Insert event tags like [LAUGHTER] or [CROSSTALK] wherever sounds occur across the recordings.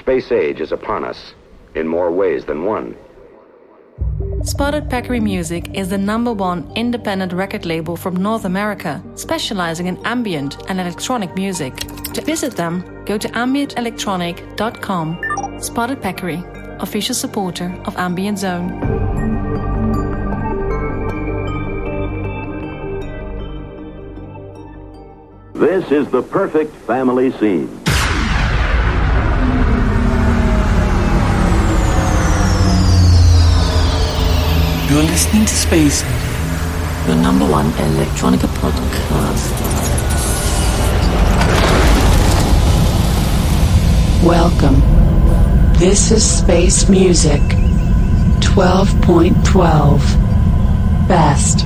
Space age is upon us in more ways than one. Spotted Peccary Music is the number one independent record label from North America, specializing in ambient and electronic music. To visit them, go to ambientelectronic.com. Spotted Peccary, official supporter of Ambient Zone. This is the perfect family scene. You're listening to Space, the number one electronica podcast. Welcome. This is Space Music 12.12. Best.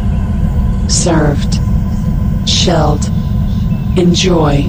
Served. Chilled. Enjoy.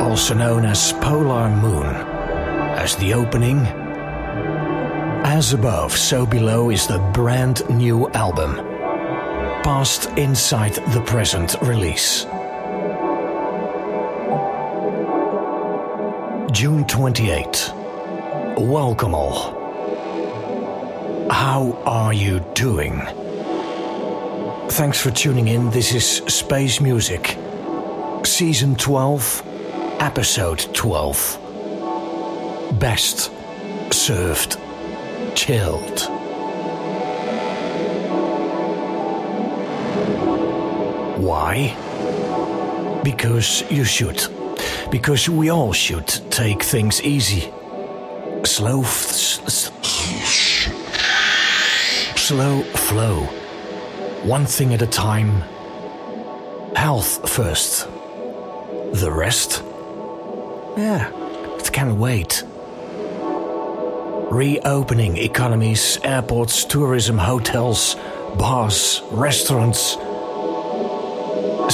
Also known as Polar Moon, as the opening. As above, so below is the brand new album, past inside the present release. June 28. Welcome all. How are you doing? Thanks for tuning in. This is Space Music, Season 12, Episode 12. Best served chilled. Why? Because you should. Because we all should take things easy. Slow, slow flow. One thing at a time. Health first. The rest? Yeah, it can't wait. reopening economies, airports, tourism, hotels, bars, restaurants.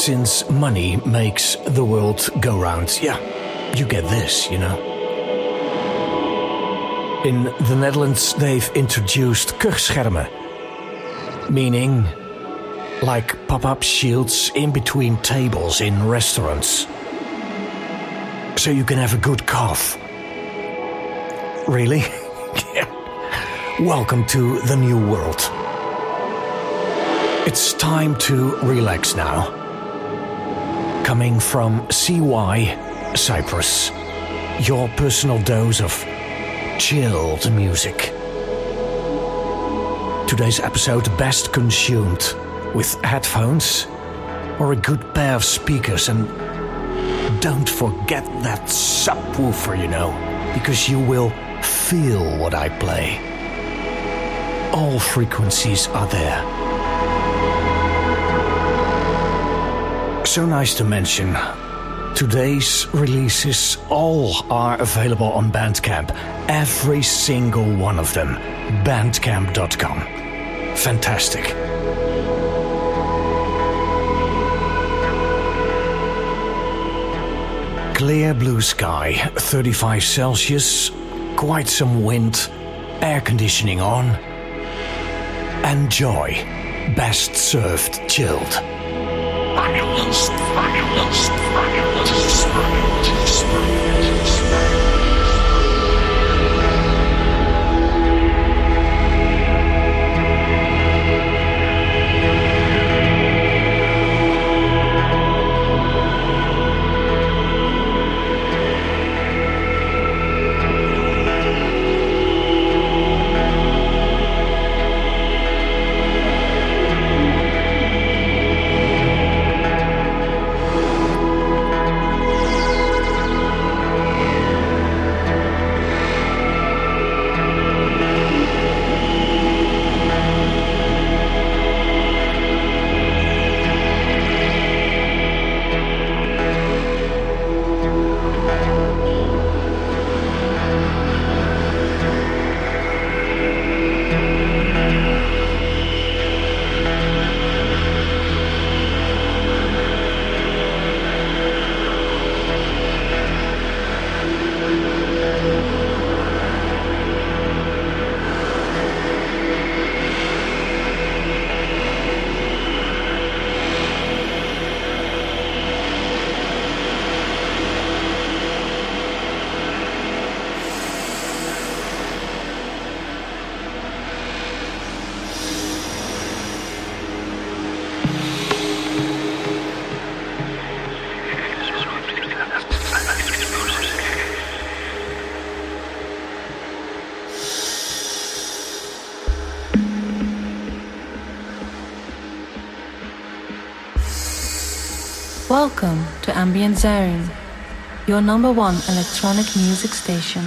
Since money makes the world go round. Yeah, you get this, you know. In the Netherlands, they've introduced kuchschermen, meaning like pop up shields in between tables in restaurants. So you can have a good cough. Really? [LAUGHS] Welcome to the new world. It's time to relax now. Coming from CY Cyprus, your personal dose of chilled music. Today's episode best consumed with headphones or a good pair of speakers and don't forget that subwoofer, you know, because you will feel what I play. All frequencies are there. So nice to mention. Today's releases all are available on Bandcamp. Every single one of them. Bandcamp.com. Fantastic. Clear blue sky, 35 Celsius, quite some wind, air conditioning on. Enjoy. Best served chilled. Welcome to Ambient Zone, your number one electronic music station.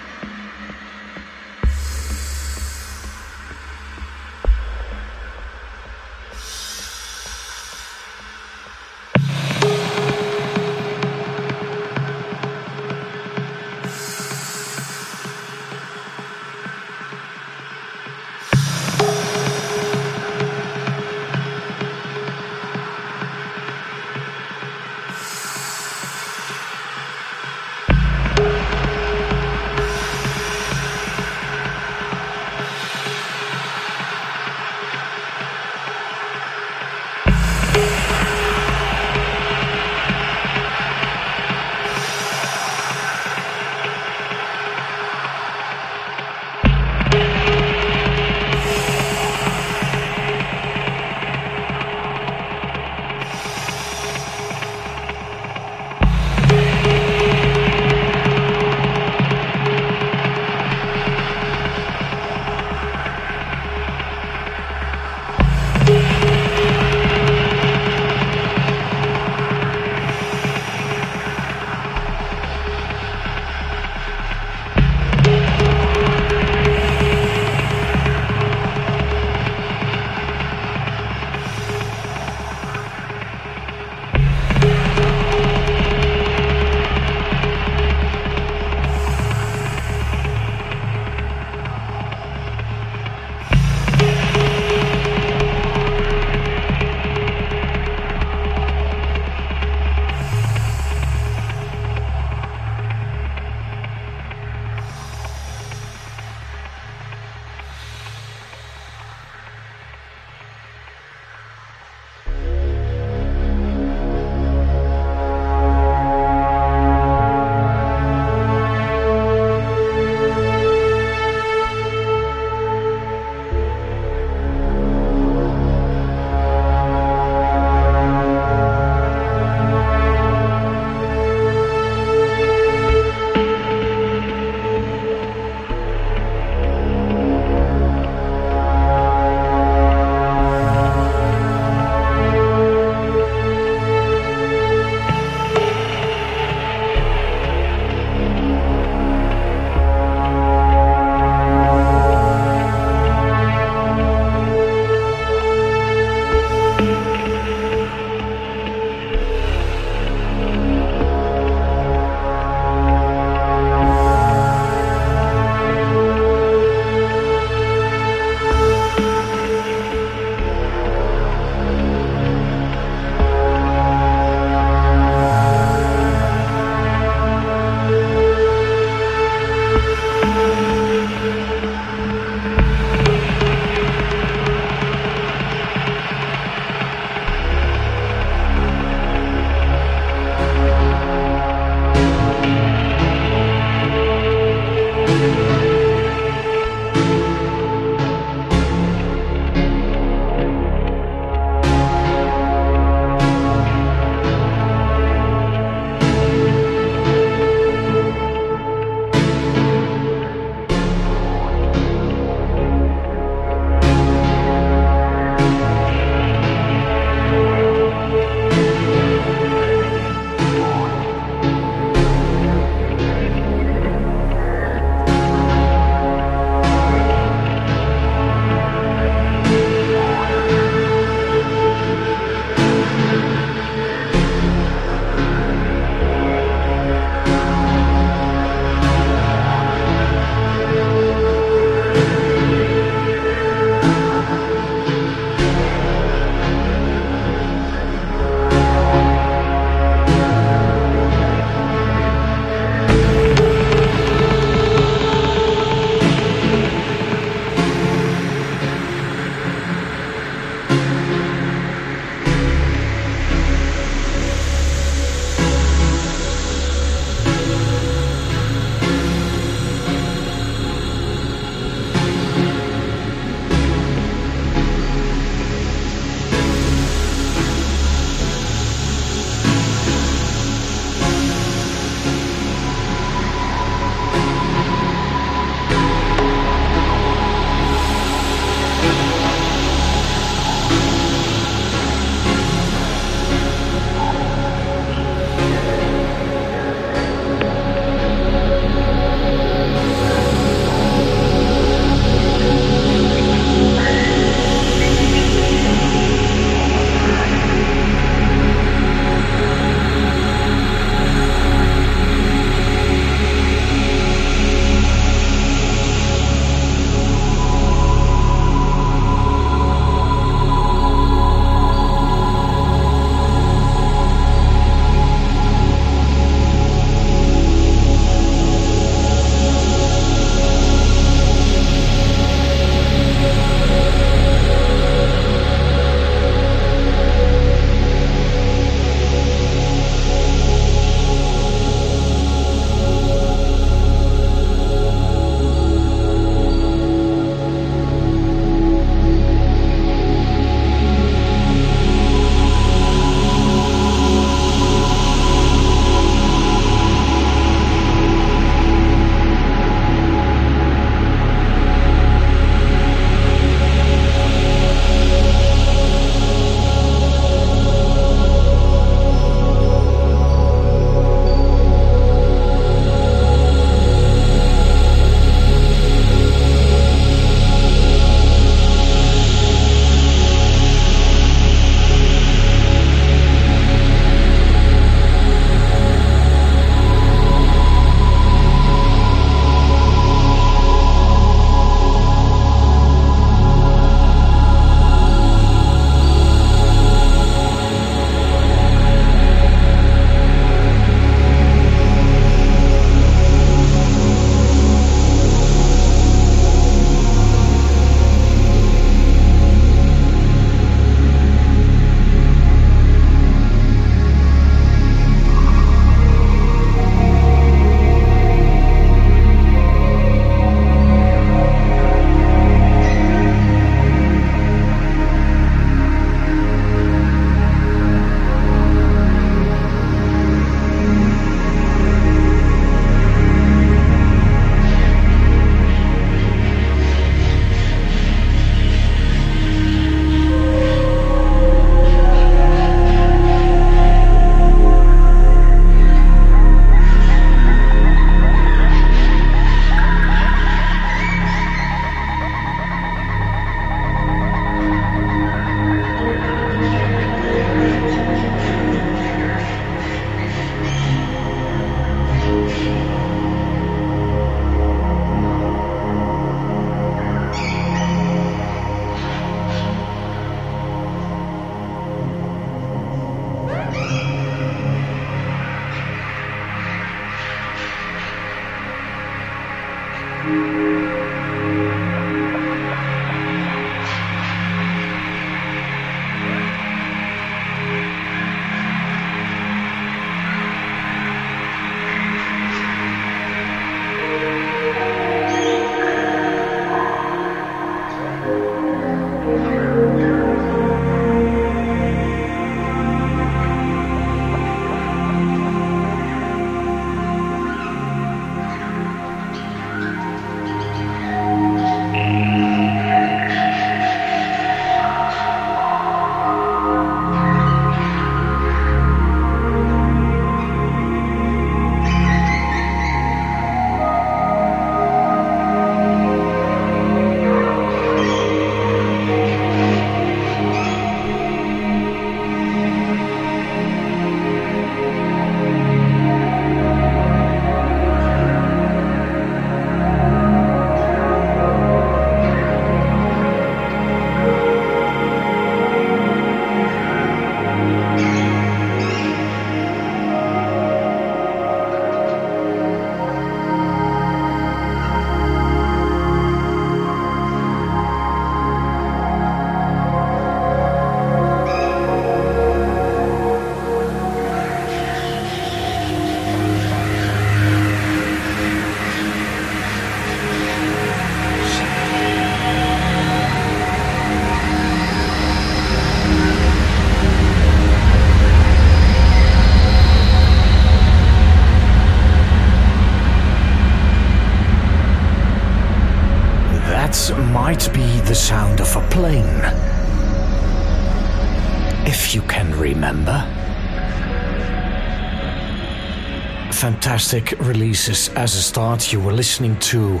Releases as a start. You were listening to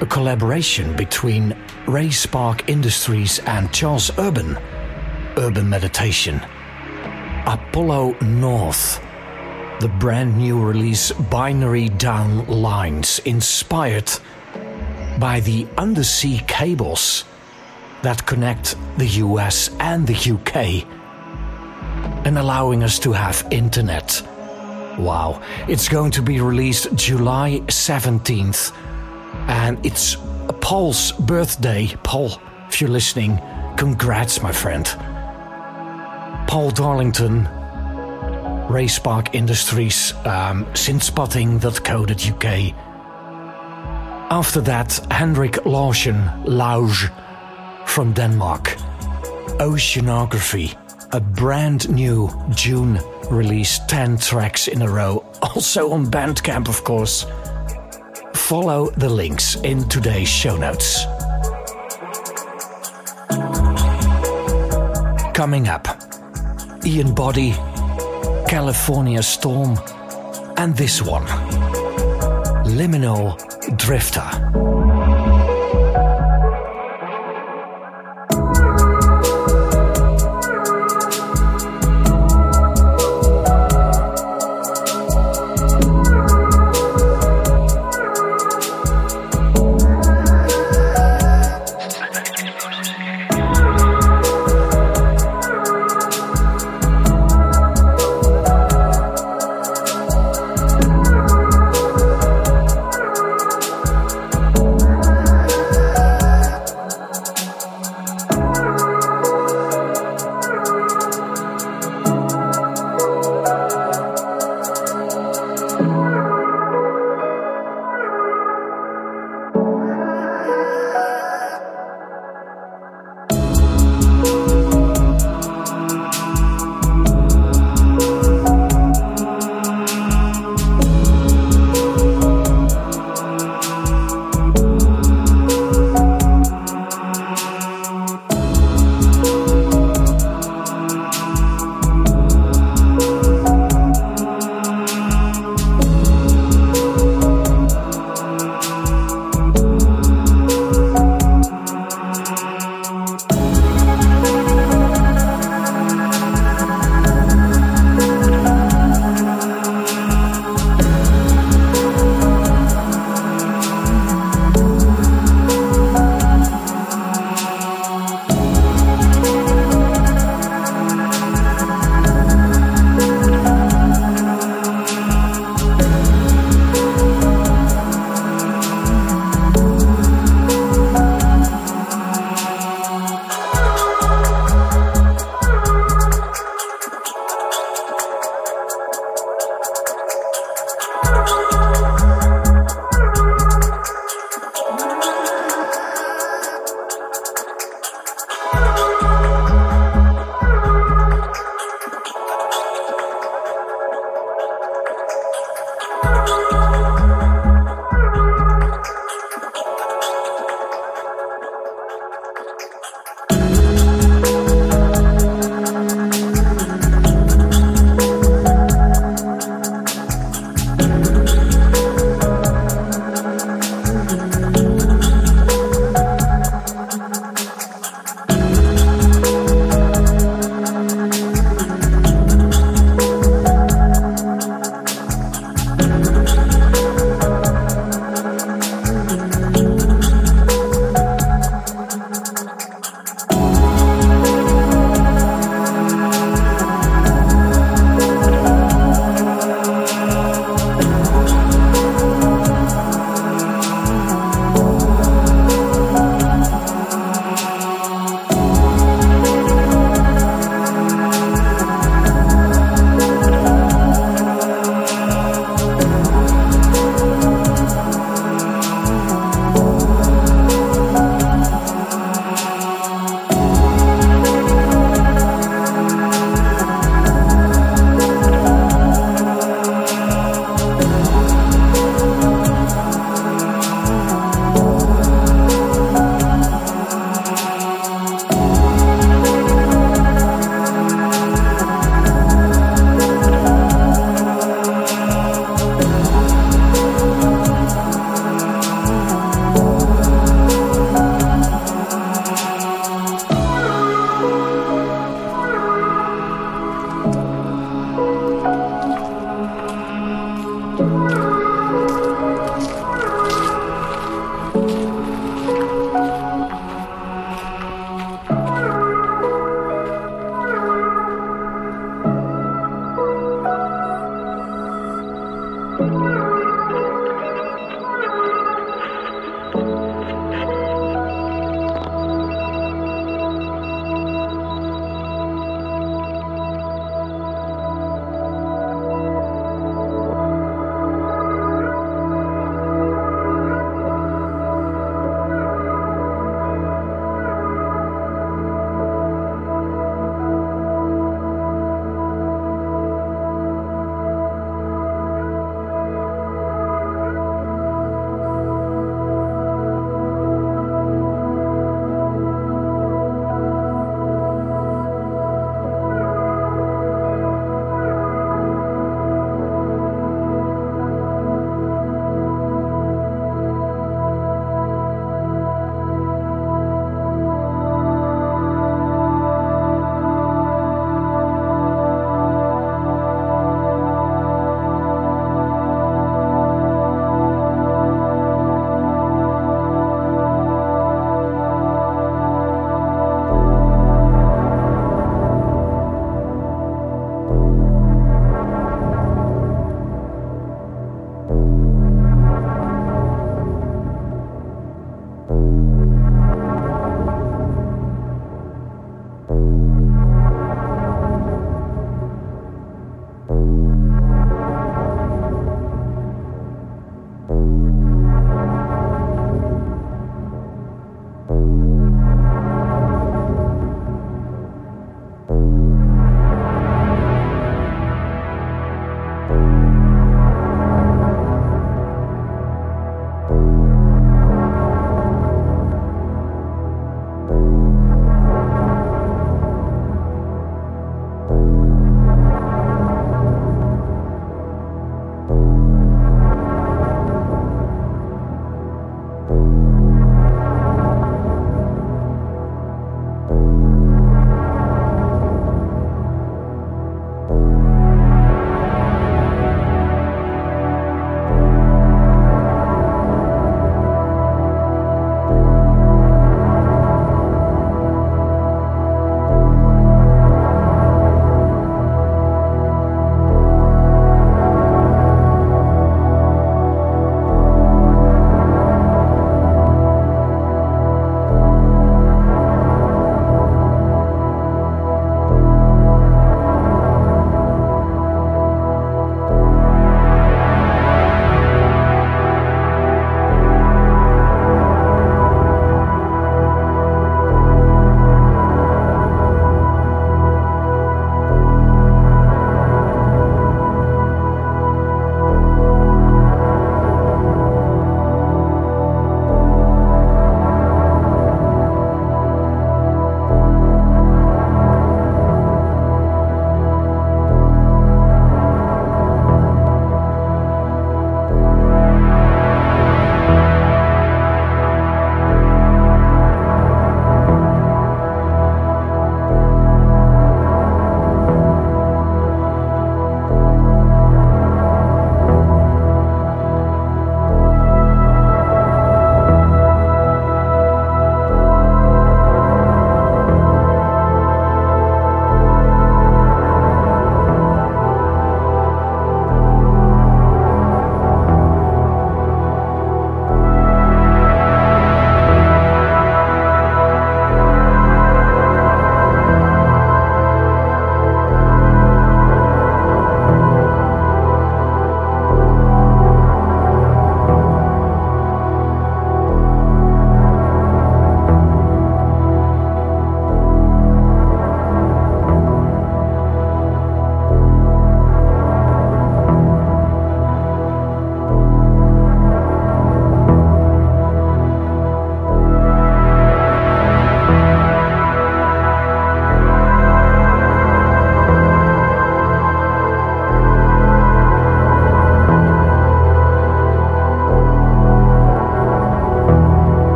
a collaboration between Ray Spark Industries and Charles Urban. Urban Meditation. Apollo North. The brand new release Binary Down Lines, inspired by the undersea cables that connect the US and the UK and allowing us to have internet. Wow, it's going to be released July 17th and it's Paul's birthday. Paul, if you're listening, congrats, my friend. Paul Darlington, Ray Spark Industries, um, synthspotting.co.uk. After that, Henrik Larsen, Lauge, from Denmark. Oceanography, a brand new June release, 10 tracks in a row, [LAUGHS] also on Bandcamp, of course. Follow the links in today's show notes. Coming up, Ian Boddy, California Storm, and this one, Liminal Drifter.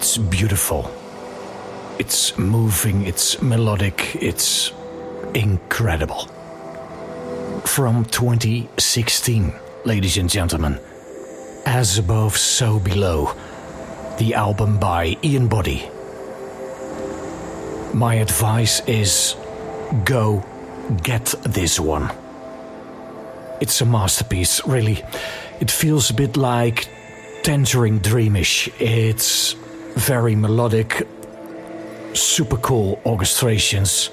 It's beautiful. It's moving, it's melodic, it's incredible. From 2016, ladies and gentlemen, As Above, So Below, the album by Ian Boddy. My advice is go get this one. It's a masterpiece, really. It feels a bit like Tangerine Dreamish. It's very melodic, super cool orchestrations.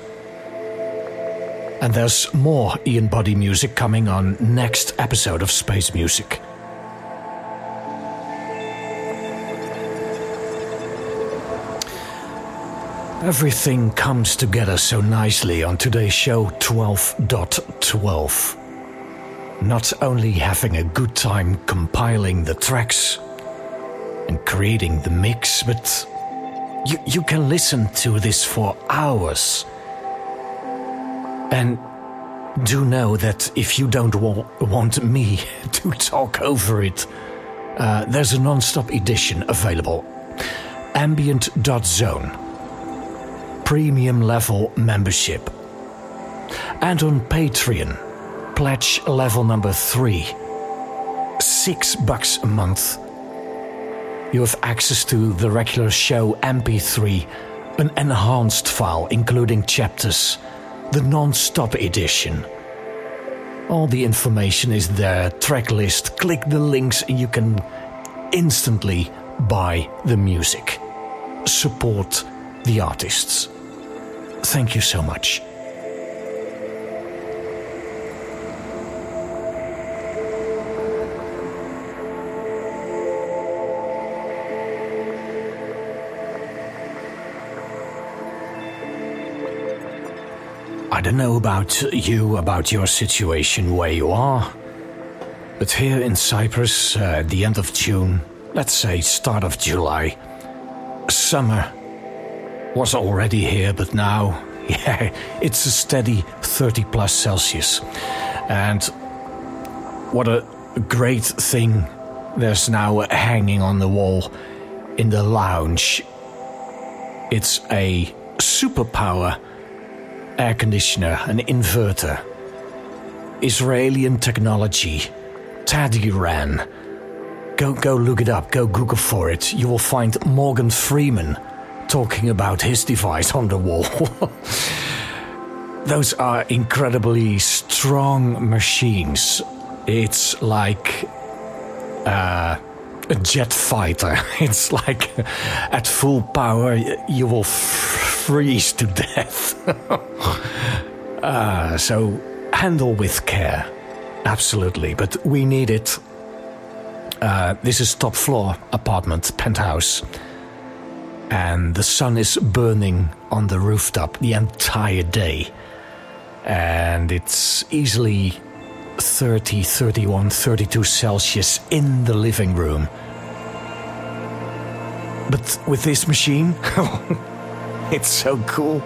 And there's more Ian Boddy music coming on next episode of Space Music. Everything comes together so nicely on today's show 12.12. Not only having a good time compiling the tracks and creating the mix, but you, you can listen to this for hours. And do know that if you don't wa- want me [LAUGHS] to talk over it, uh, there's a non stop edition available. Ambient.zone premium level membership. And on Patreon, pledge level number three, six bucks a month. You have access to the regular show MP3, an enhanced file including chapters, the non stop edition. All the information is there, track list, click the links, and you can instantly buy the music. Support the artists. Thank you so much. I don't know about you, about your situation where you are, but here in Cyprus, uh, at the end of June, let's say start of July, summer was already here, but now, [LAUGHS] yeah, it's a steady 30 plus Celsius. And what a great thing there's now hanging on the wall in the lounge. It's a superpower air conditioner, an inverter. Israeli technology, Tadiran. Go, go look it up, go Google for it. You will find Morgan Freeman talking about his device on the wall. [LAUGHS] Those are incredibly strong machines. It's like uh, a jet fighter. [LAUGHS] It's like at full power, you will freeze to death. uh, [LAUGHS] so handle with care. Absolutely. But we need it. Uh, this is top floor apartment, penthouse and the sun is burning on the rooftop the entire day. And it's easily 30, 31, 32 Celsius in the living room. But with this machine, [LAUGHS] it's so cool.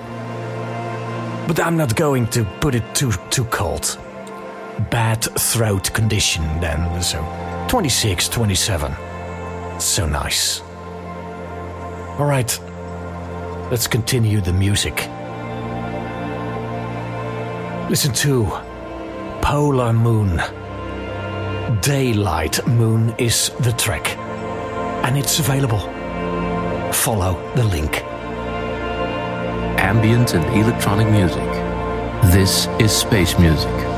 But I'm not going to put it too too cold. Bad throat condition then, so 26, 27. So nice. All right, let's continue the music. Listen to Polar Moon. Daylight Moon is the track, and it's available. Follow the link. Ambient and electronic music. This is space music.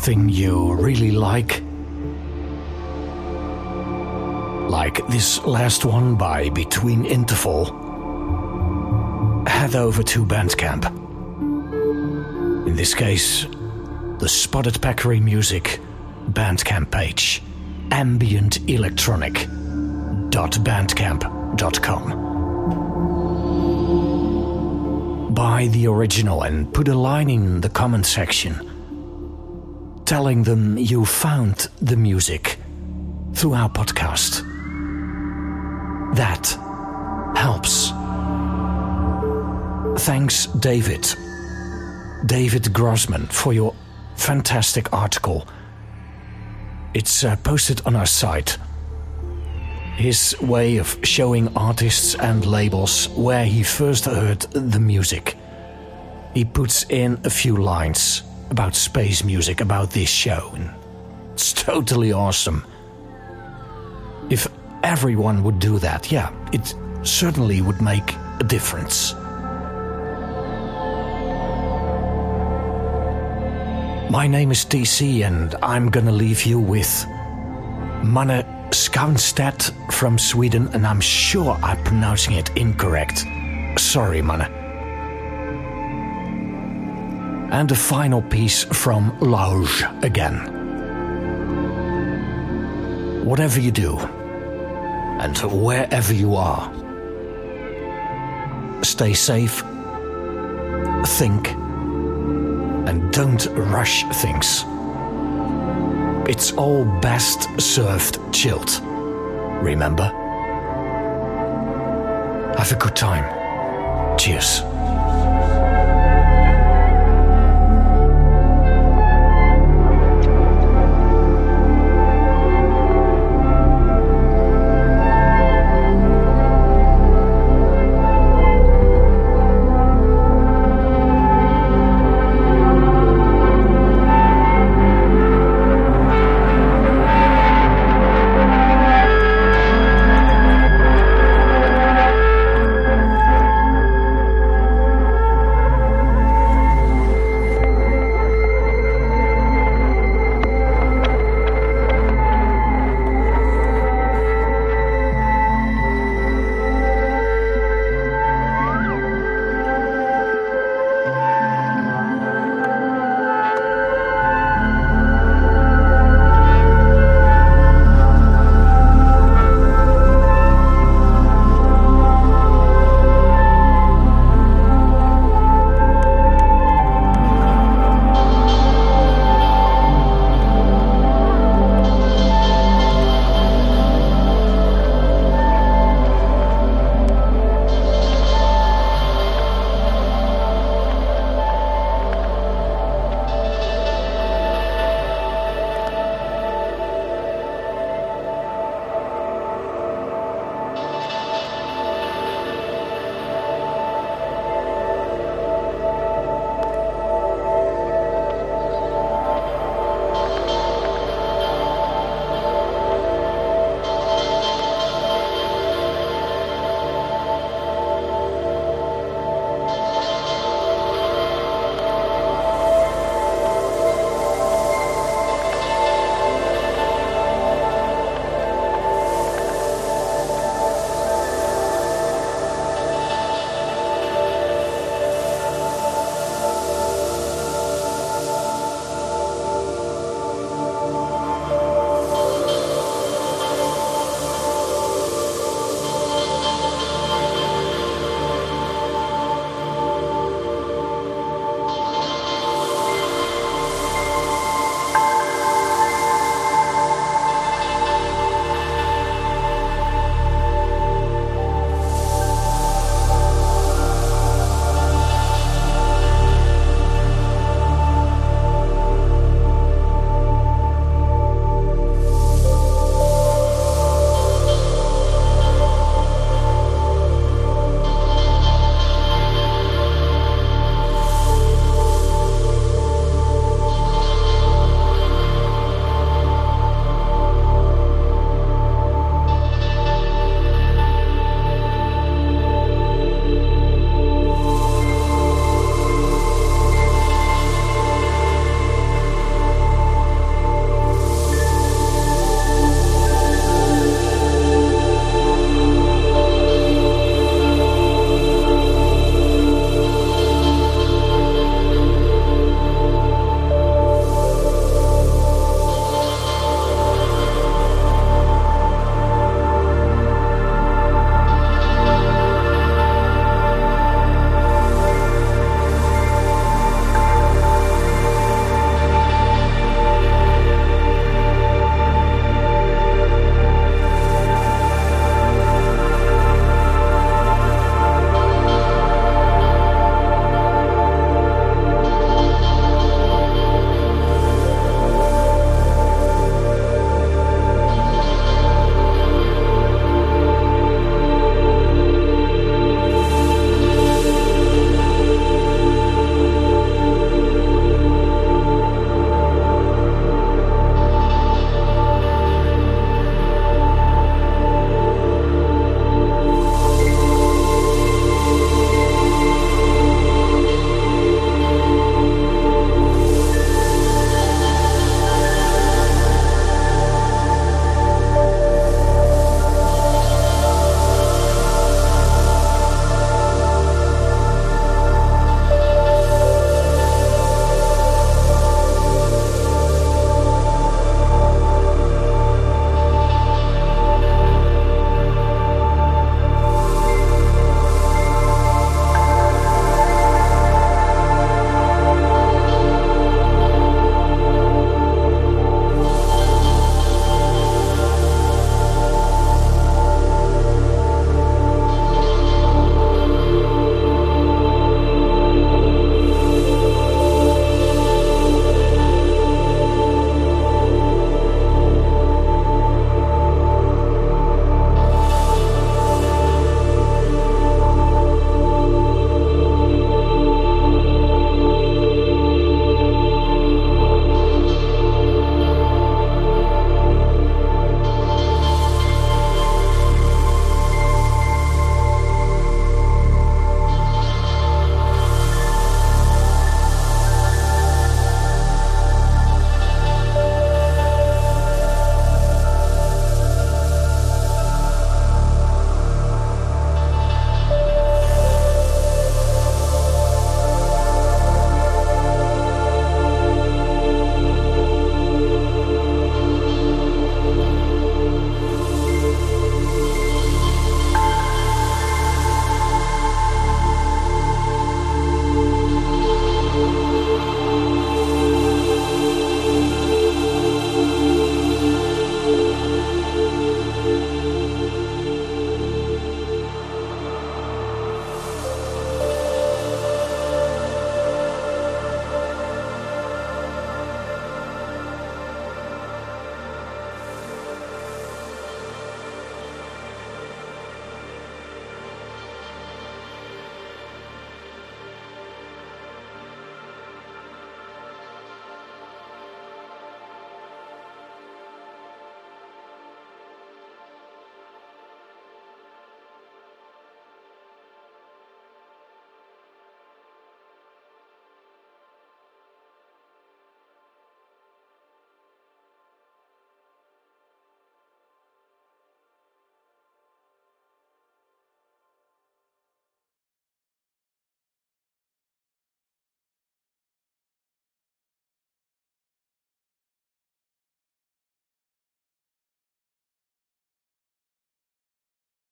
Something you really like, like this last one by Between Interval, head over to Bandcamp. In this case, the Spotted Peccary Music Bandcamp page, ambientelectronic.bandcamp.com. Buy the original and put a line in the comment section telling them you found the music through our podcast. That helps. Thanks, David. David Grossman, for your fantastic article. It's uh, posted on our site. His way of showing artists and labels where he first heard the music. He puts in a few lines about space music, about this show, and it's totally awesome. If everyone would do that, yeah, it certainly would make a difference. My name is TC, and I'm gonna leave you with Manne Skaunstedt from Sweden, and I'm sure I'm pronouncing it incorrect. Sorry, Manne. And a final piece from Lauge again. Whatever you do, and wherever you are, stay safe, think, and don't rush things. It's all best served chilled. Remember? Have a good time. Cheers.